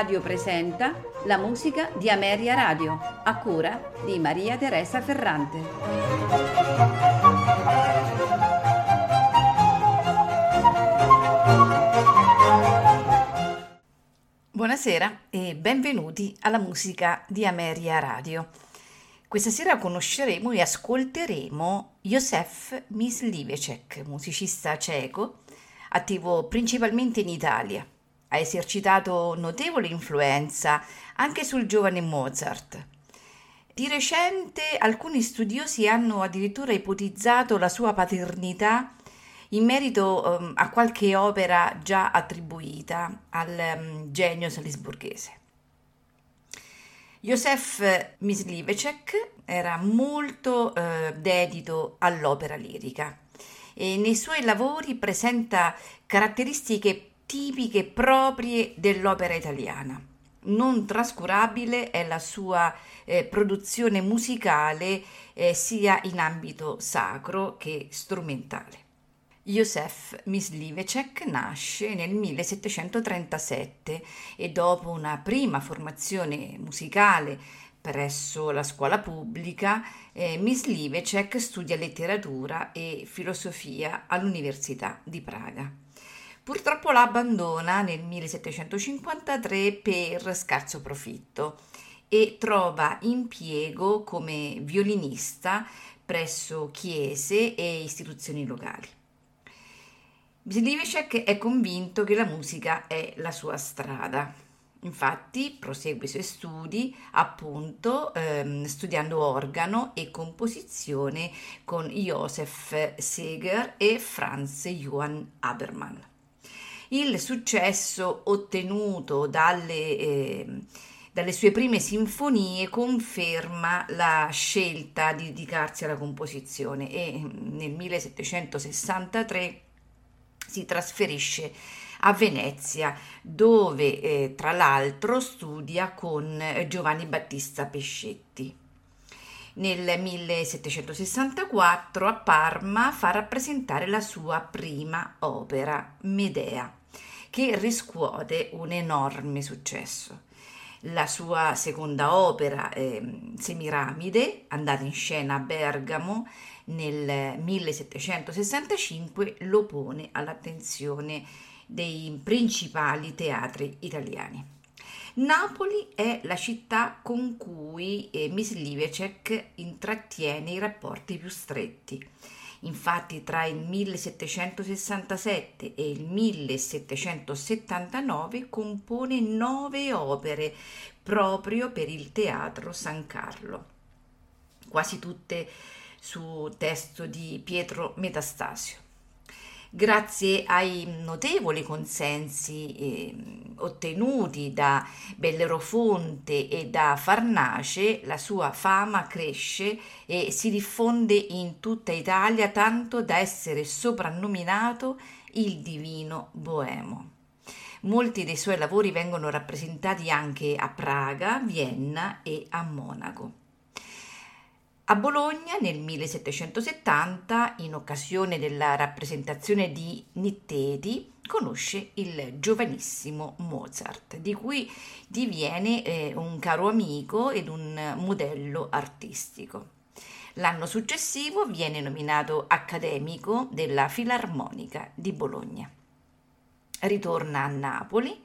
Radio presenta la musica di Ameria Radio, a cura di Maria Teresa Ferrante. Buonasera e benvenuti alla musica di Ameria Radio. Questa sera conosceremo e ascolteremo Josef Myslivecek, musicista ceco, attivo principalmente in Italia. Ha esercitato notevole influenza anche sul giovane Mozart. Di recente alcuni studiosi hanno addirittura ipotizzato la sua paternità in merito um, a qualche opera già attribuita al um, genio salisburghese. Josef Myslivecek era molto eh, dedito all'opera lirica e nei suoi lavori presenta caratteristiche tipiche proprie dell'opera italiana. Non trascurabile è la sua eh, produzione musicale eh, sia in ambito sacro che strumentale. Josef Myslivecek nasce nel 1737 e dopo una prima formazione musicale presso la scuola pubblica, eh, Myslivecek studia letteratura e filosofia all'Università di Praga. Purtroppo la abbandona nel 1753 per scarso profitto e trova impiego come violinista presso chiese e istituzioni locali. Slivicek è convinto che la musica è la sua strada. Infatti prosegue i suoi studi appunto ehm, studiando organo e composizione con Josef Seger e Franz Johann Habermann il successo ottenuto dalle, eh, dalle sue prime sinfonie conferma la scelta di dedicarsi alla composizione e mm, nel 1763 si trasferisce a Venezia, dove eh, tra l'altro studia con Giovanni Battista Pescetti. Nel 1764 a Parma fa rappresentare la sua prima opera, Medea che riscuote un enorme successo. La sua seconda opera, eh, Semiramide, andata in scena a Bergamo nel 1765, lo pone all'attenzione dei principali teatri italiani. Napoli è la città con cui eh, Myslivecek intrattiene i rapporti più stretti Infatti tra il 1767 e il 1779 compone nove opere proprio per il Teatro San Carlo, quasi tutte su testo di Pietro Metastasio. Grazie ai notevoli consensi eh, ottenuti da Bellerofonte e da Farnace, la sua fama cresce e si diffonde in tutta Italia tanto da essere soprannominato il divino boemo. Molti dei suoi lavori vengono rappresentati anche a Praga, Vienna e a Monaco. A Bologna nel 1770, in occasione della rappresentazione di Nitteti, conosce il giovanissimo Mozart, di cui diviene eh, un caro amico ed un modello artistico. L'anno successivo viene nominato accademico della Filarmonica di Bologna. Ritorna a Napoli,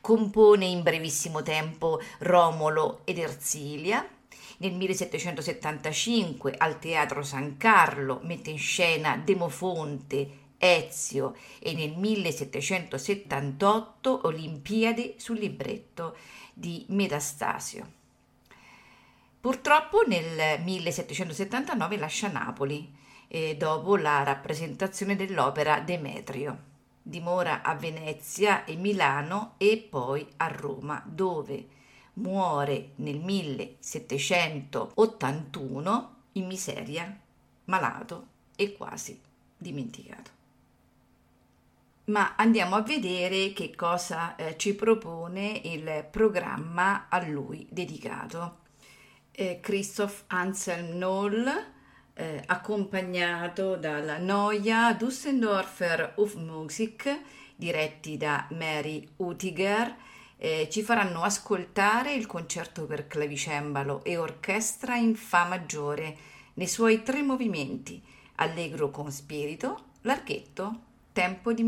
compone in brevissimo tempo Romolo ed Erzilia, nel 1775 al Teatro San Carlo mette in scena Demofonte, Ezio e nel 1778 Olimpiadi sul libretto di Metastasio. Purtroppo nel 1779 lascia Napoli eh, dopo la rappresentazione dell'opera Demetrio. Dimora a Venezia e Milano e poi a Roma, dove muore nel 1781 in miseria, malato e quasi dimenticato. Ma andiamo a vedere che cosa eh, ci propone il programma a lui dedicato. Eh, Christoph Anselm Noll, eh, accompagnato dalla Neue Düsseldorfer Hofmusik, diretti da Mary Utiger, Eh, ci faranno ascoltare il concerto per clavicembalo e orchestra in Fa maggiore nei suoi tre movimenti, allegro con spirito, larghetto, tempo di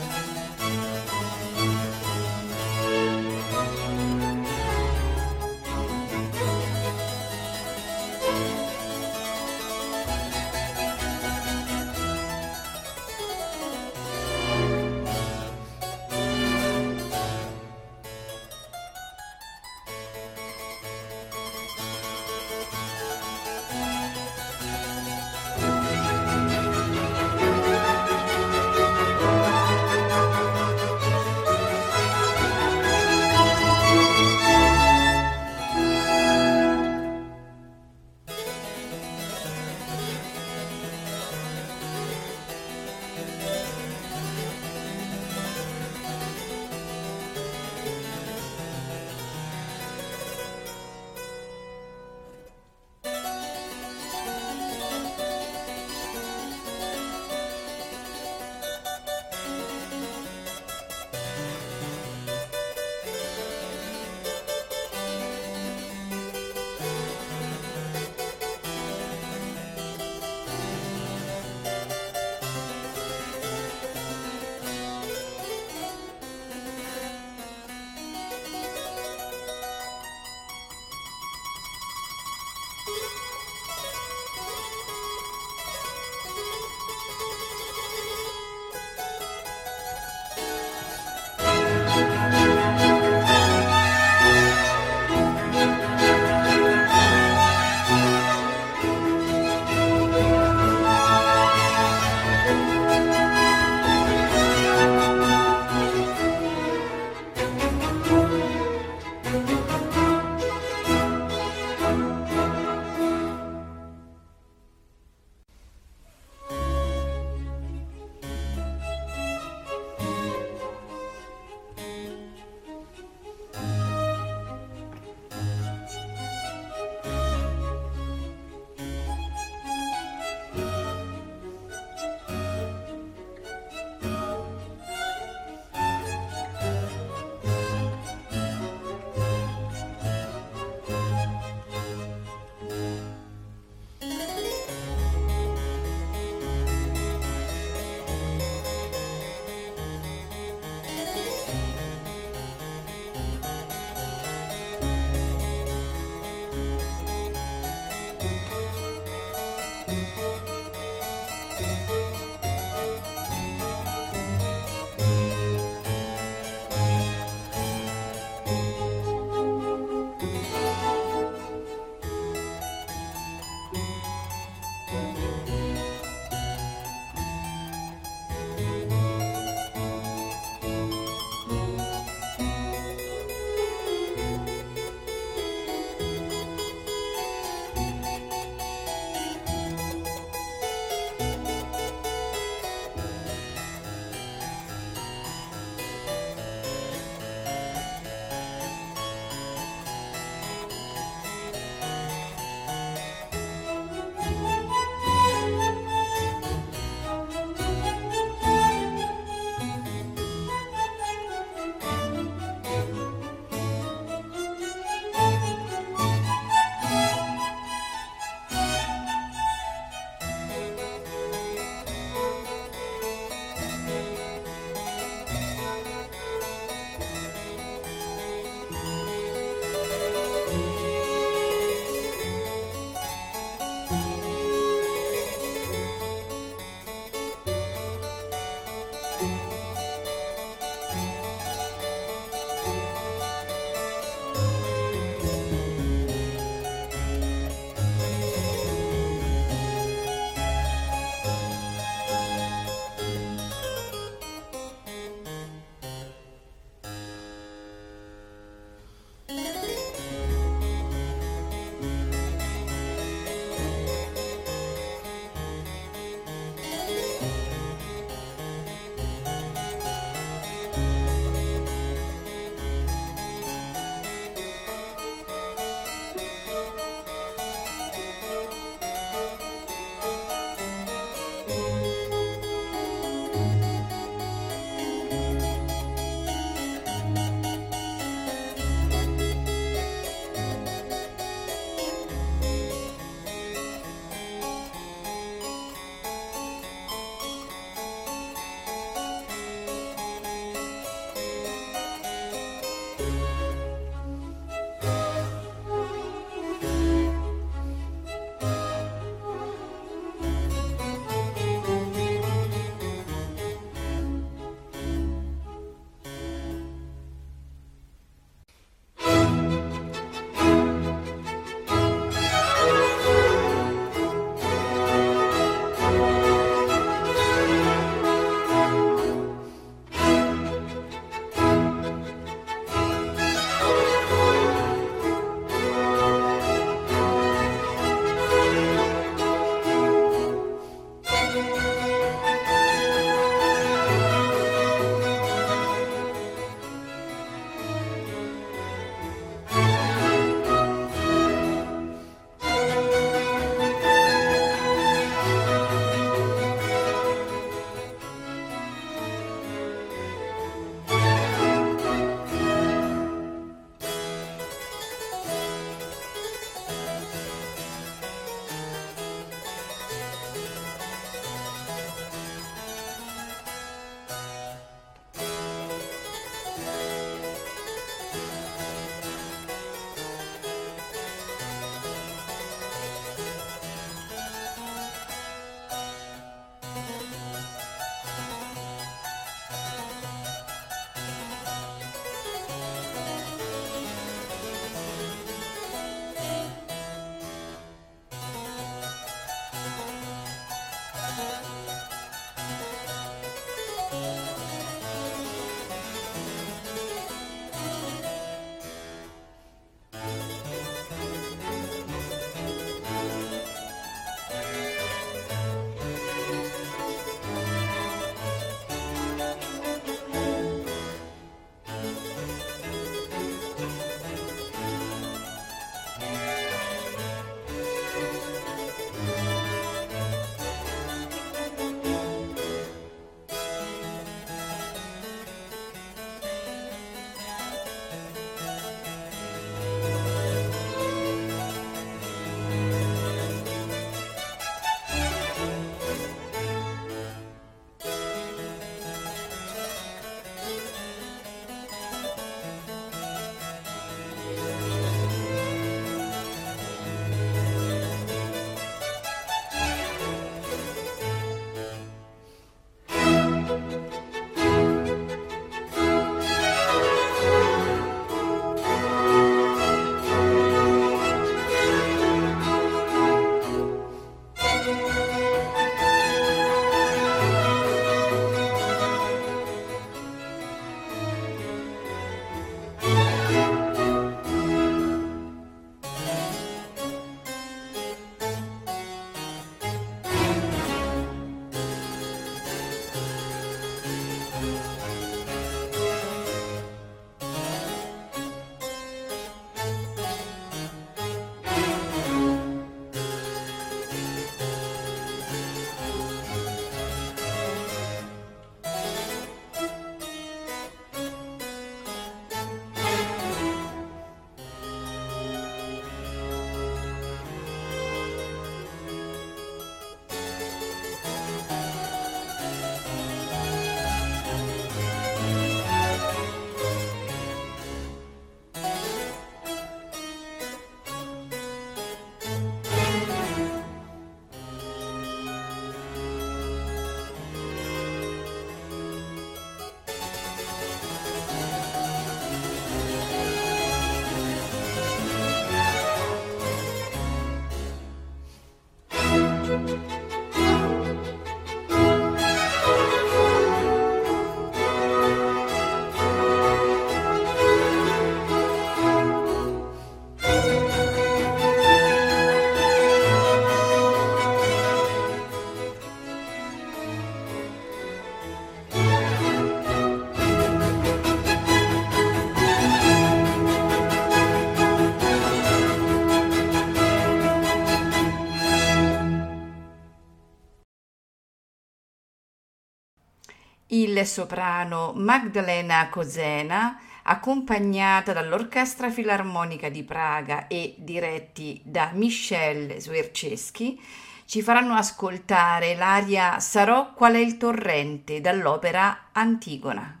mille soprano Magdalena Cosena, accompagnata dall'Orchestra Filarmonica di Praga e diretti da Michel Swerceschi, ci faranno ascoltare l'aria Sarò qual è il torrente dall'opera Antigona.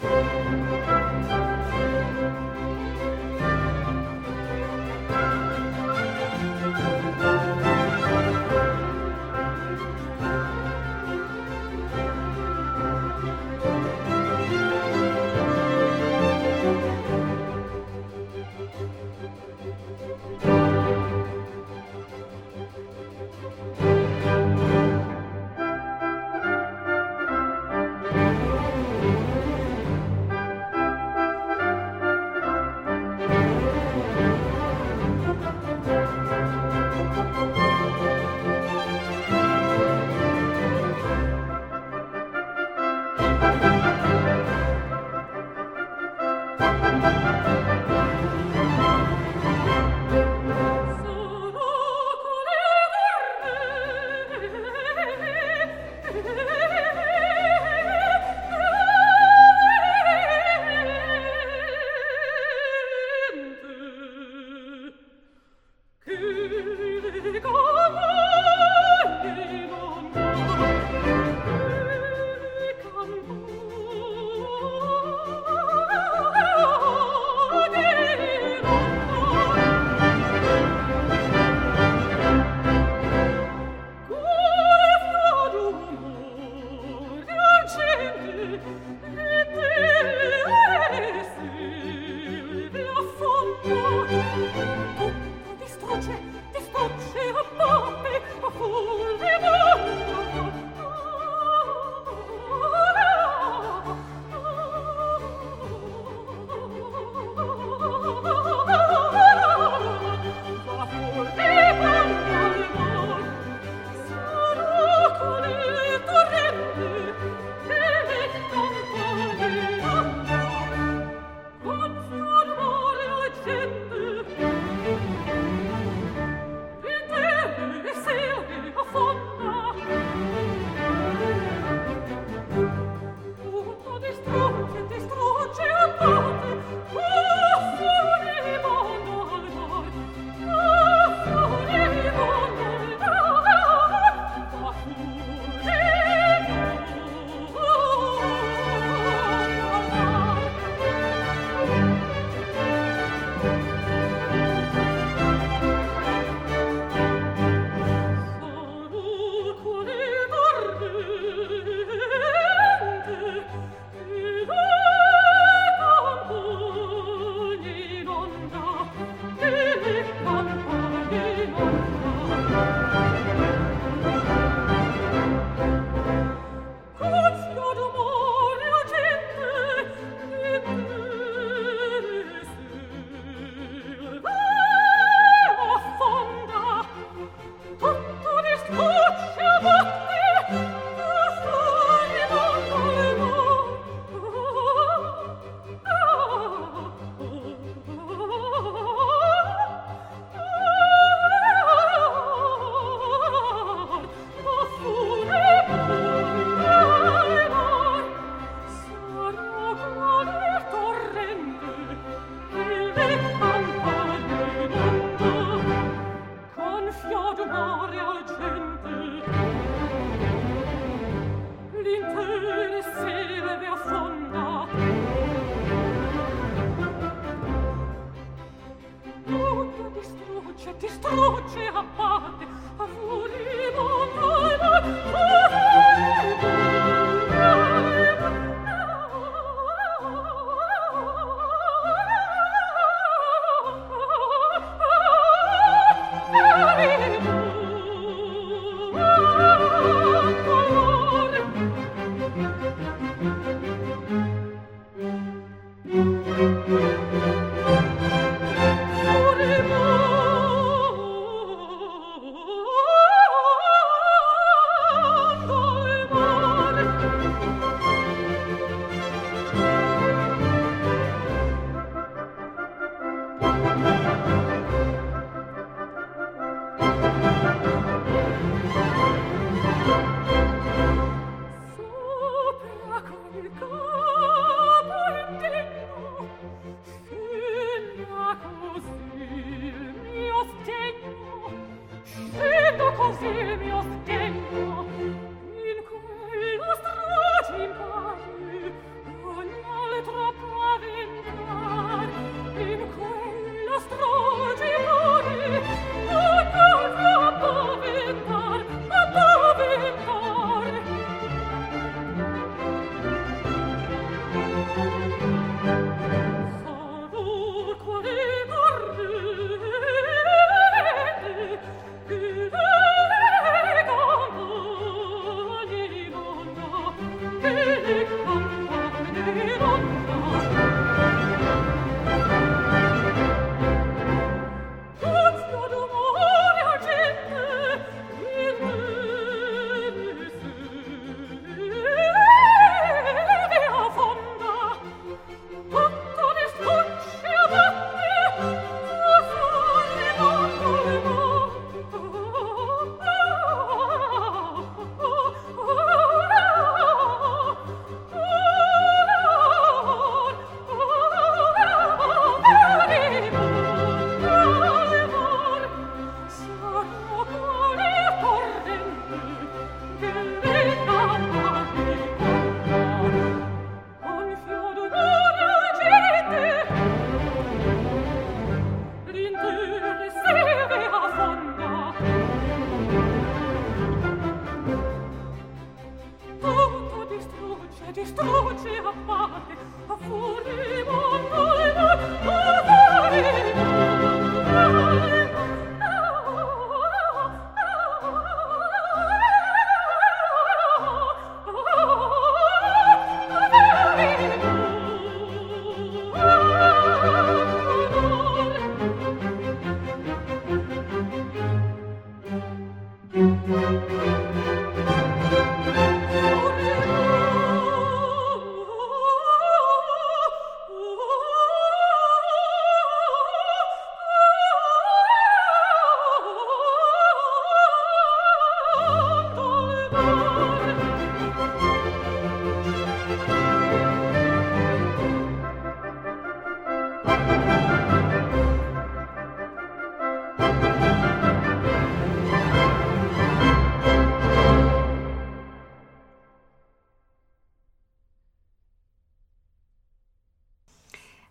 thank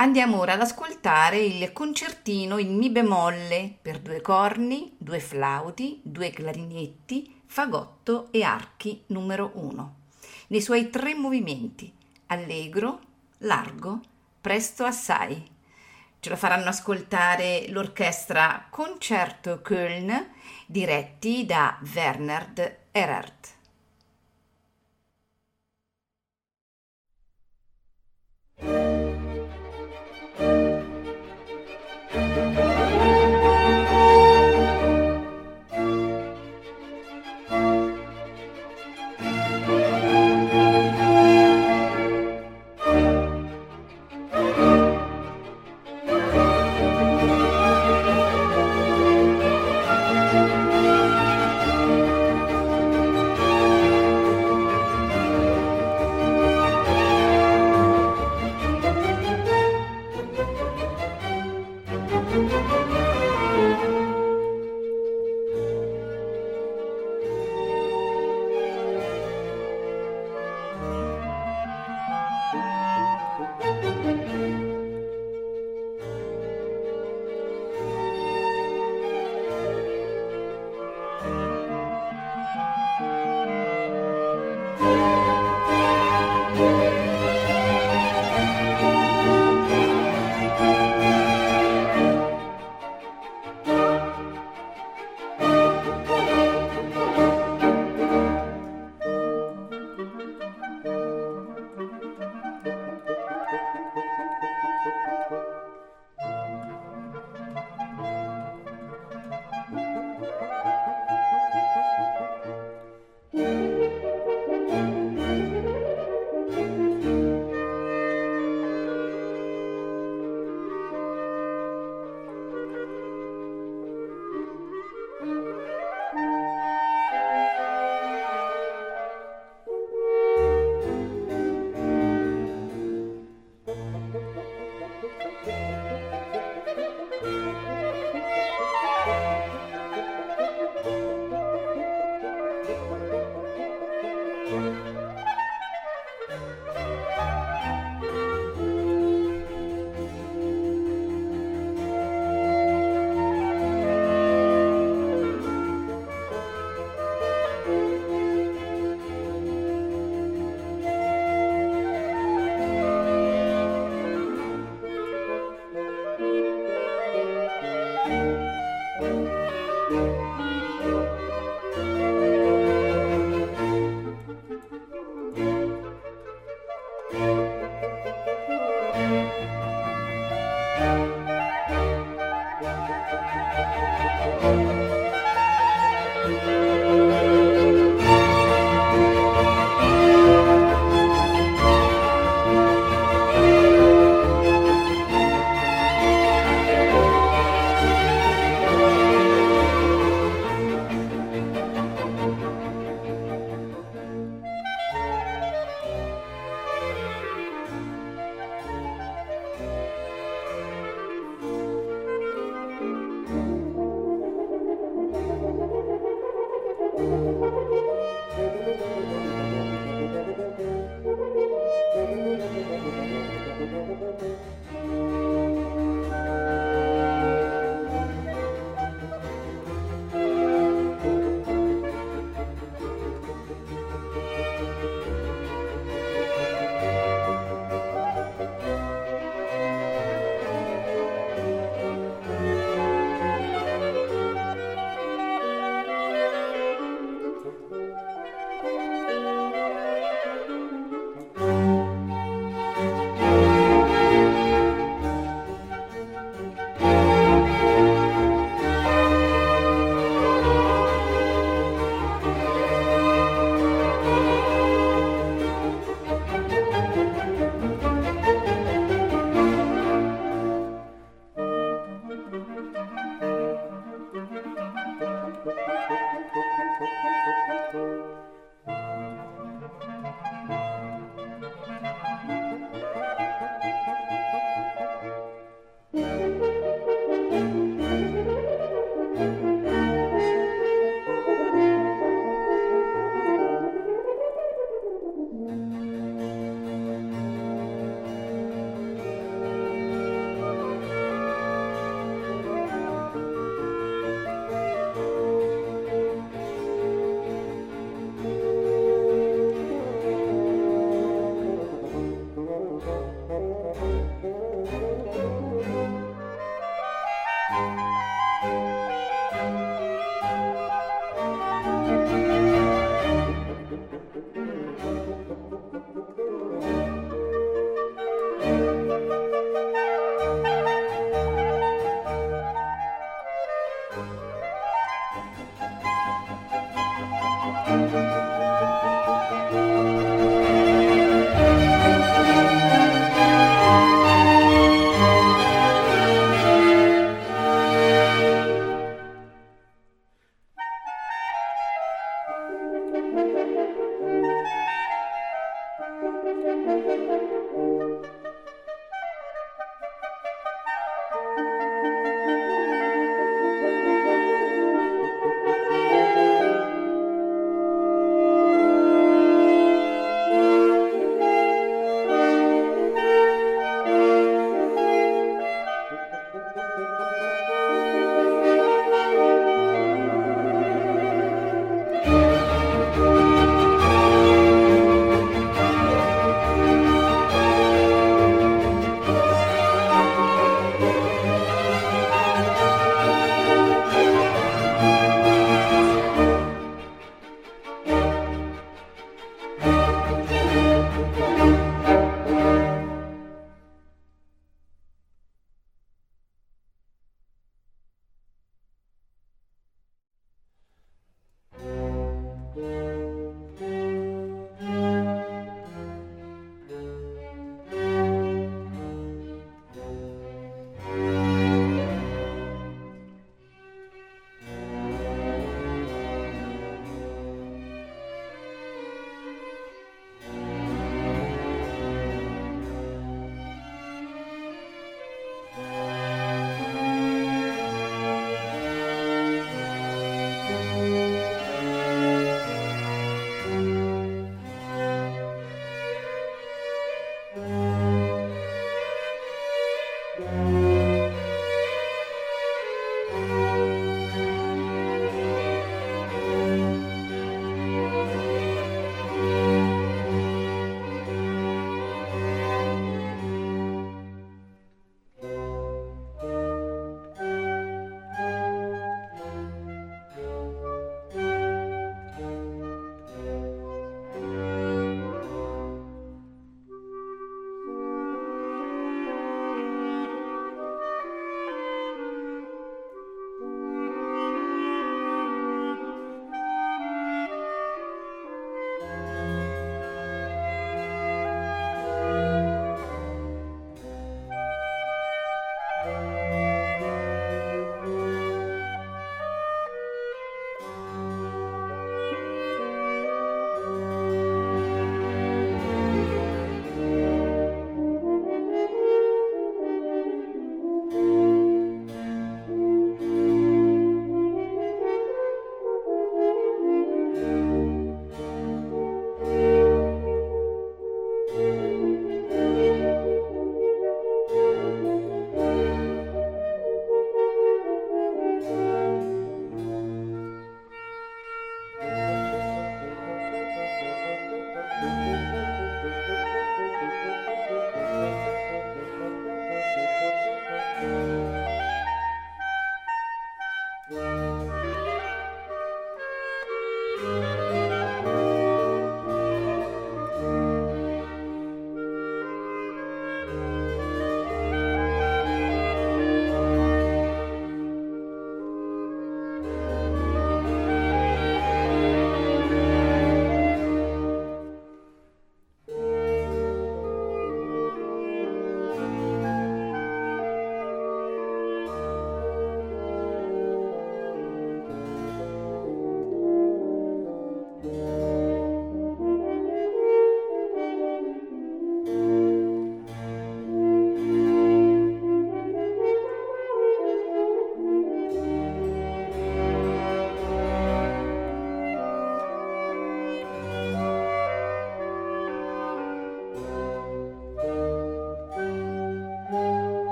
Andiamo ora ad ascoltare il concertino in Mi bemolle per due corni, due flauti, due clarinetti, fagotto e archi numero 1, nei suoi tre movimenti, allegro, largo, presto assai. Ce lo faranno ascoltare l'orchestra Concerto Köln, diretti da Werner Erert.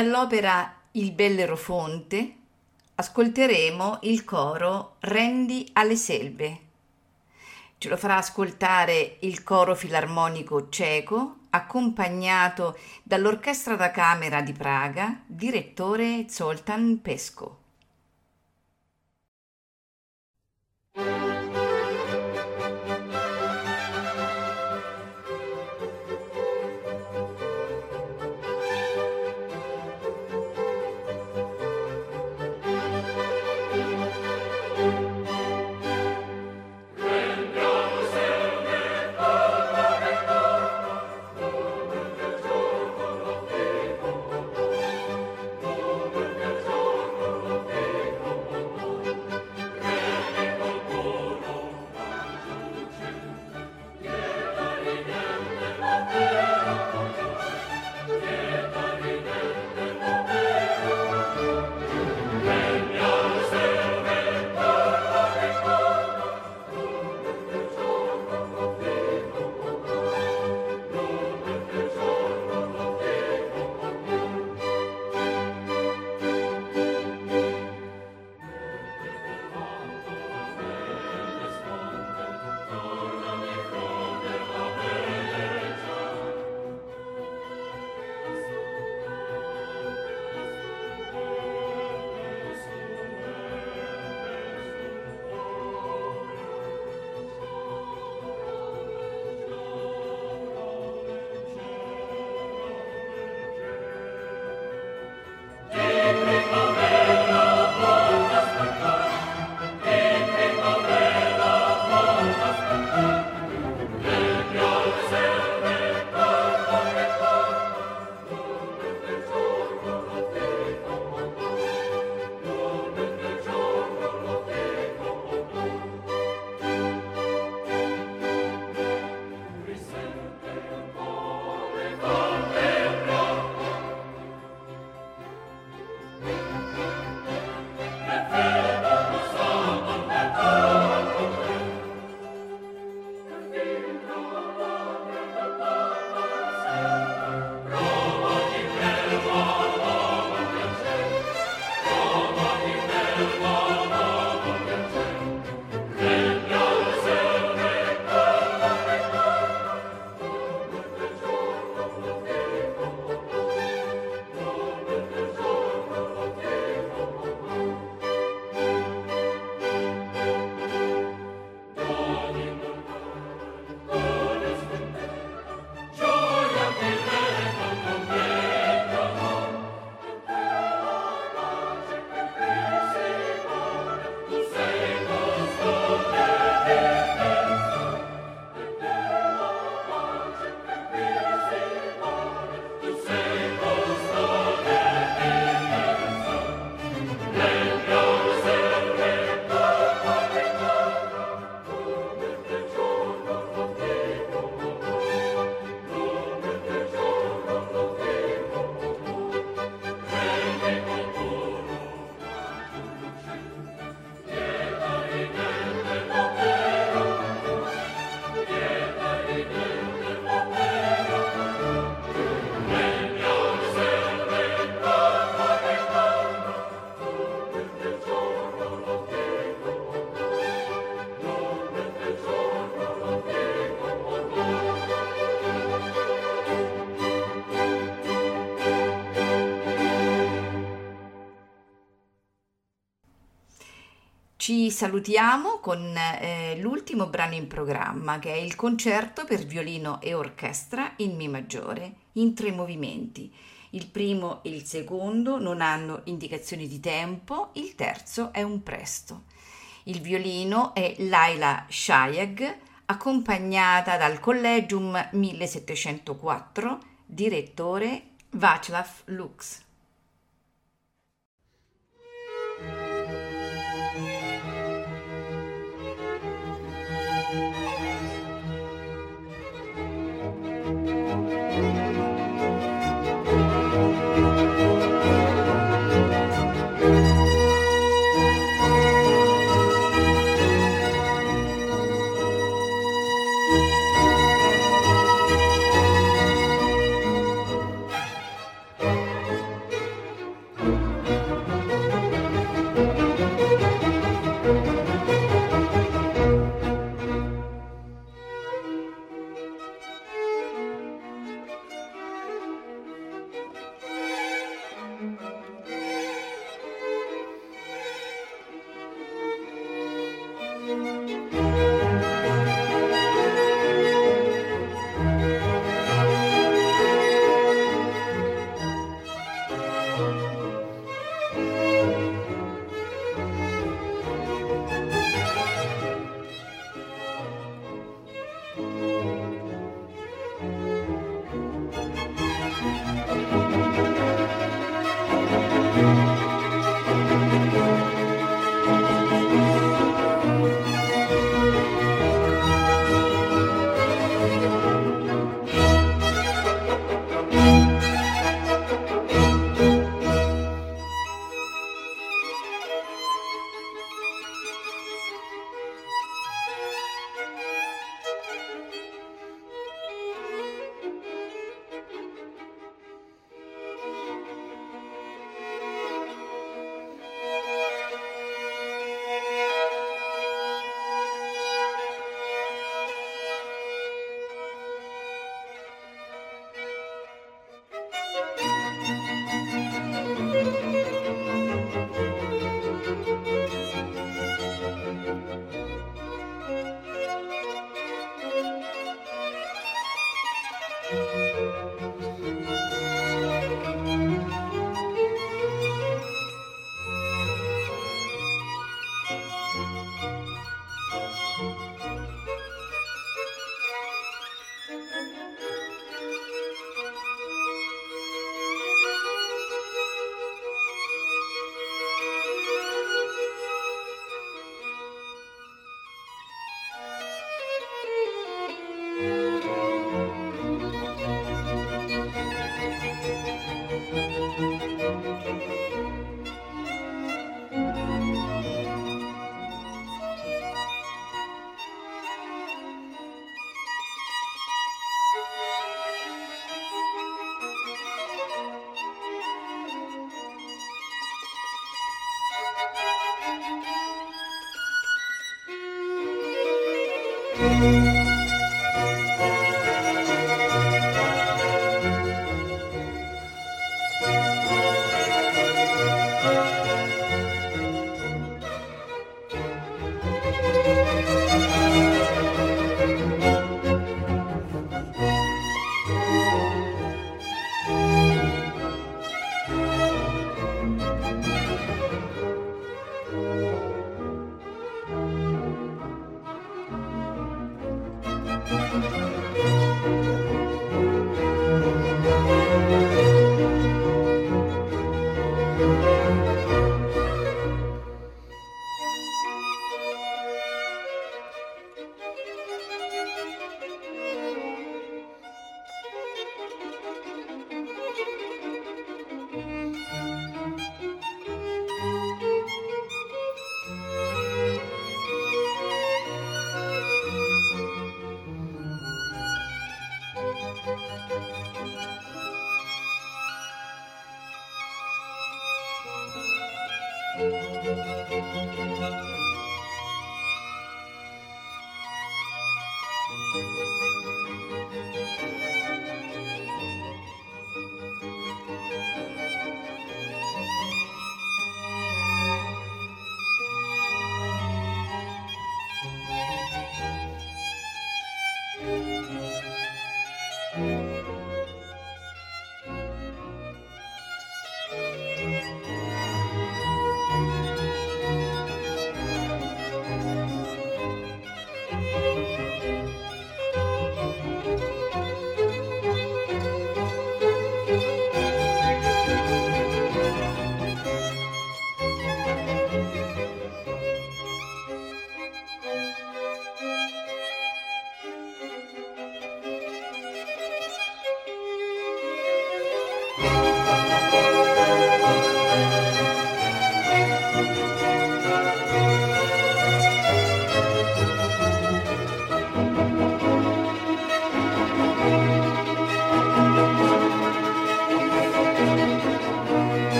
Dall'opera Il Bellerofonte ascolteremo il coro Rendi alle selve. Ce lo farà ascoltare il coro filarmonico ceco, accompagnato dall'Orchestra da Camera di Praga, direttore Zoltan Pesco. Ci salutiamo con eh, l'ultimo brano in programma che è il concerto per violino e orchestra in Mi maggiore in tre movimenti. Il primo e il secondo non hanno indicazioni di tempo, il terzo è un presto. Il violino è Laila Shayeg, accompagnata dal Collegium 1704, direttore Václav Lux.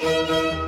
Música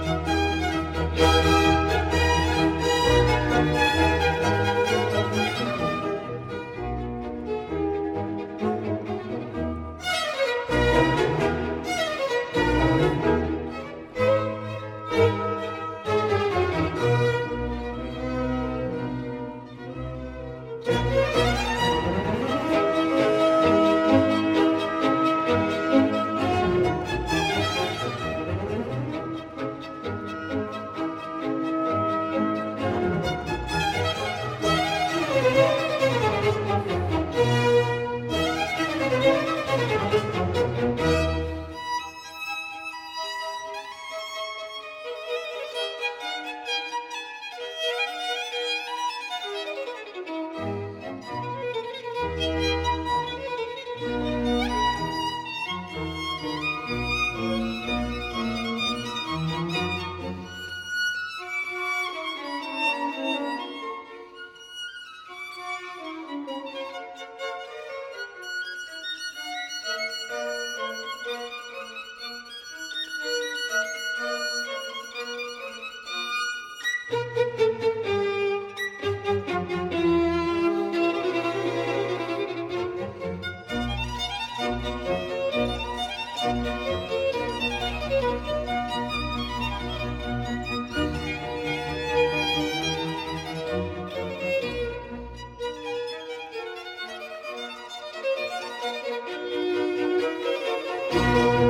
Ameria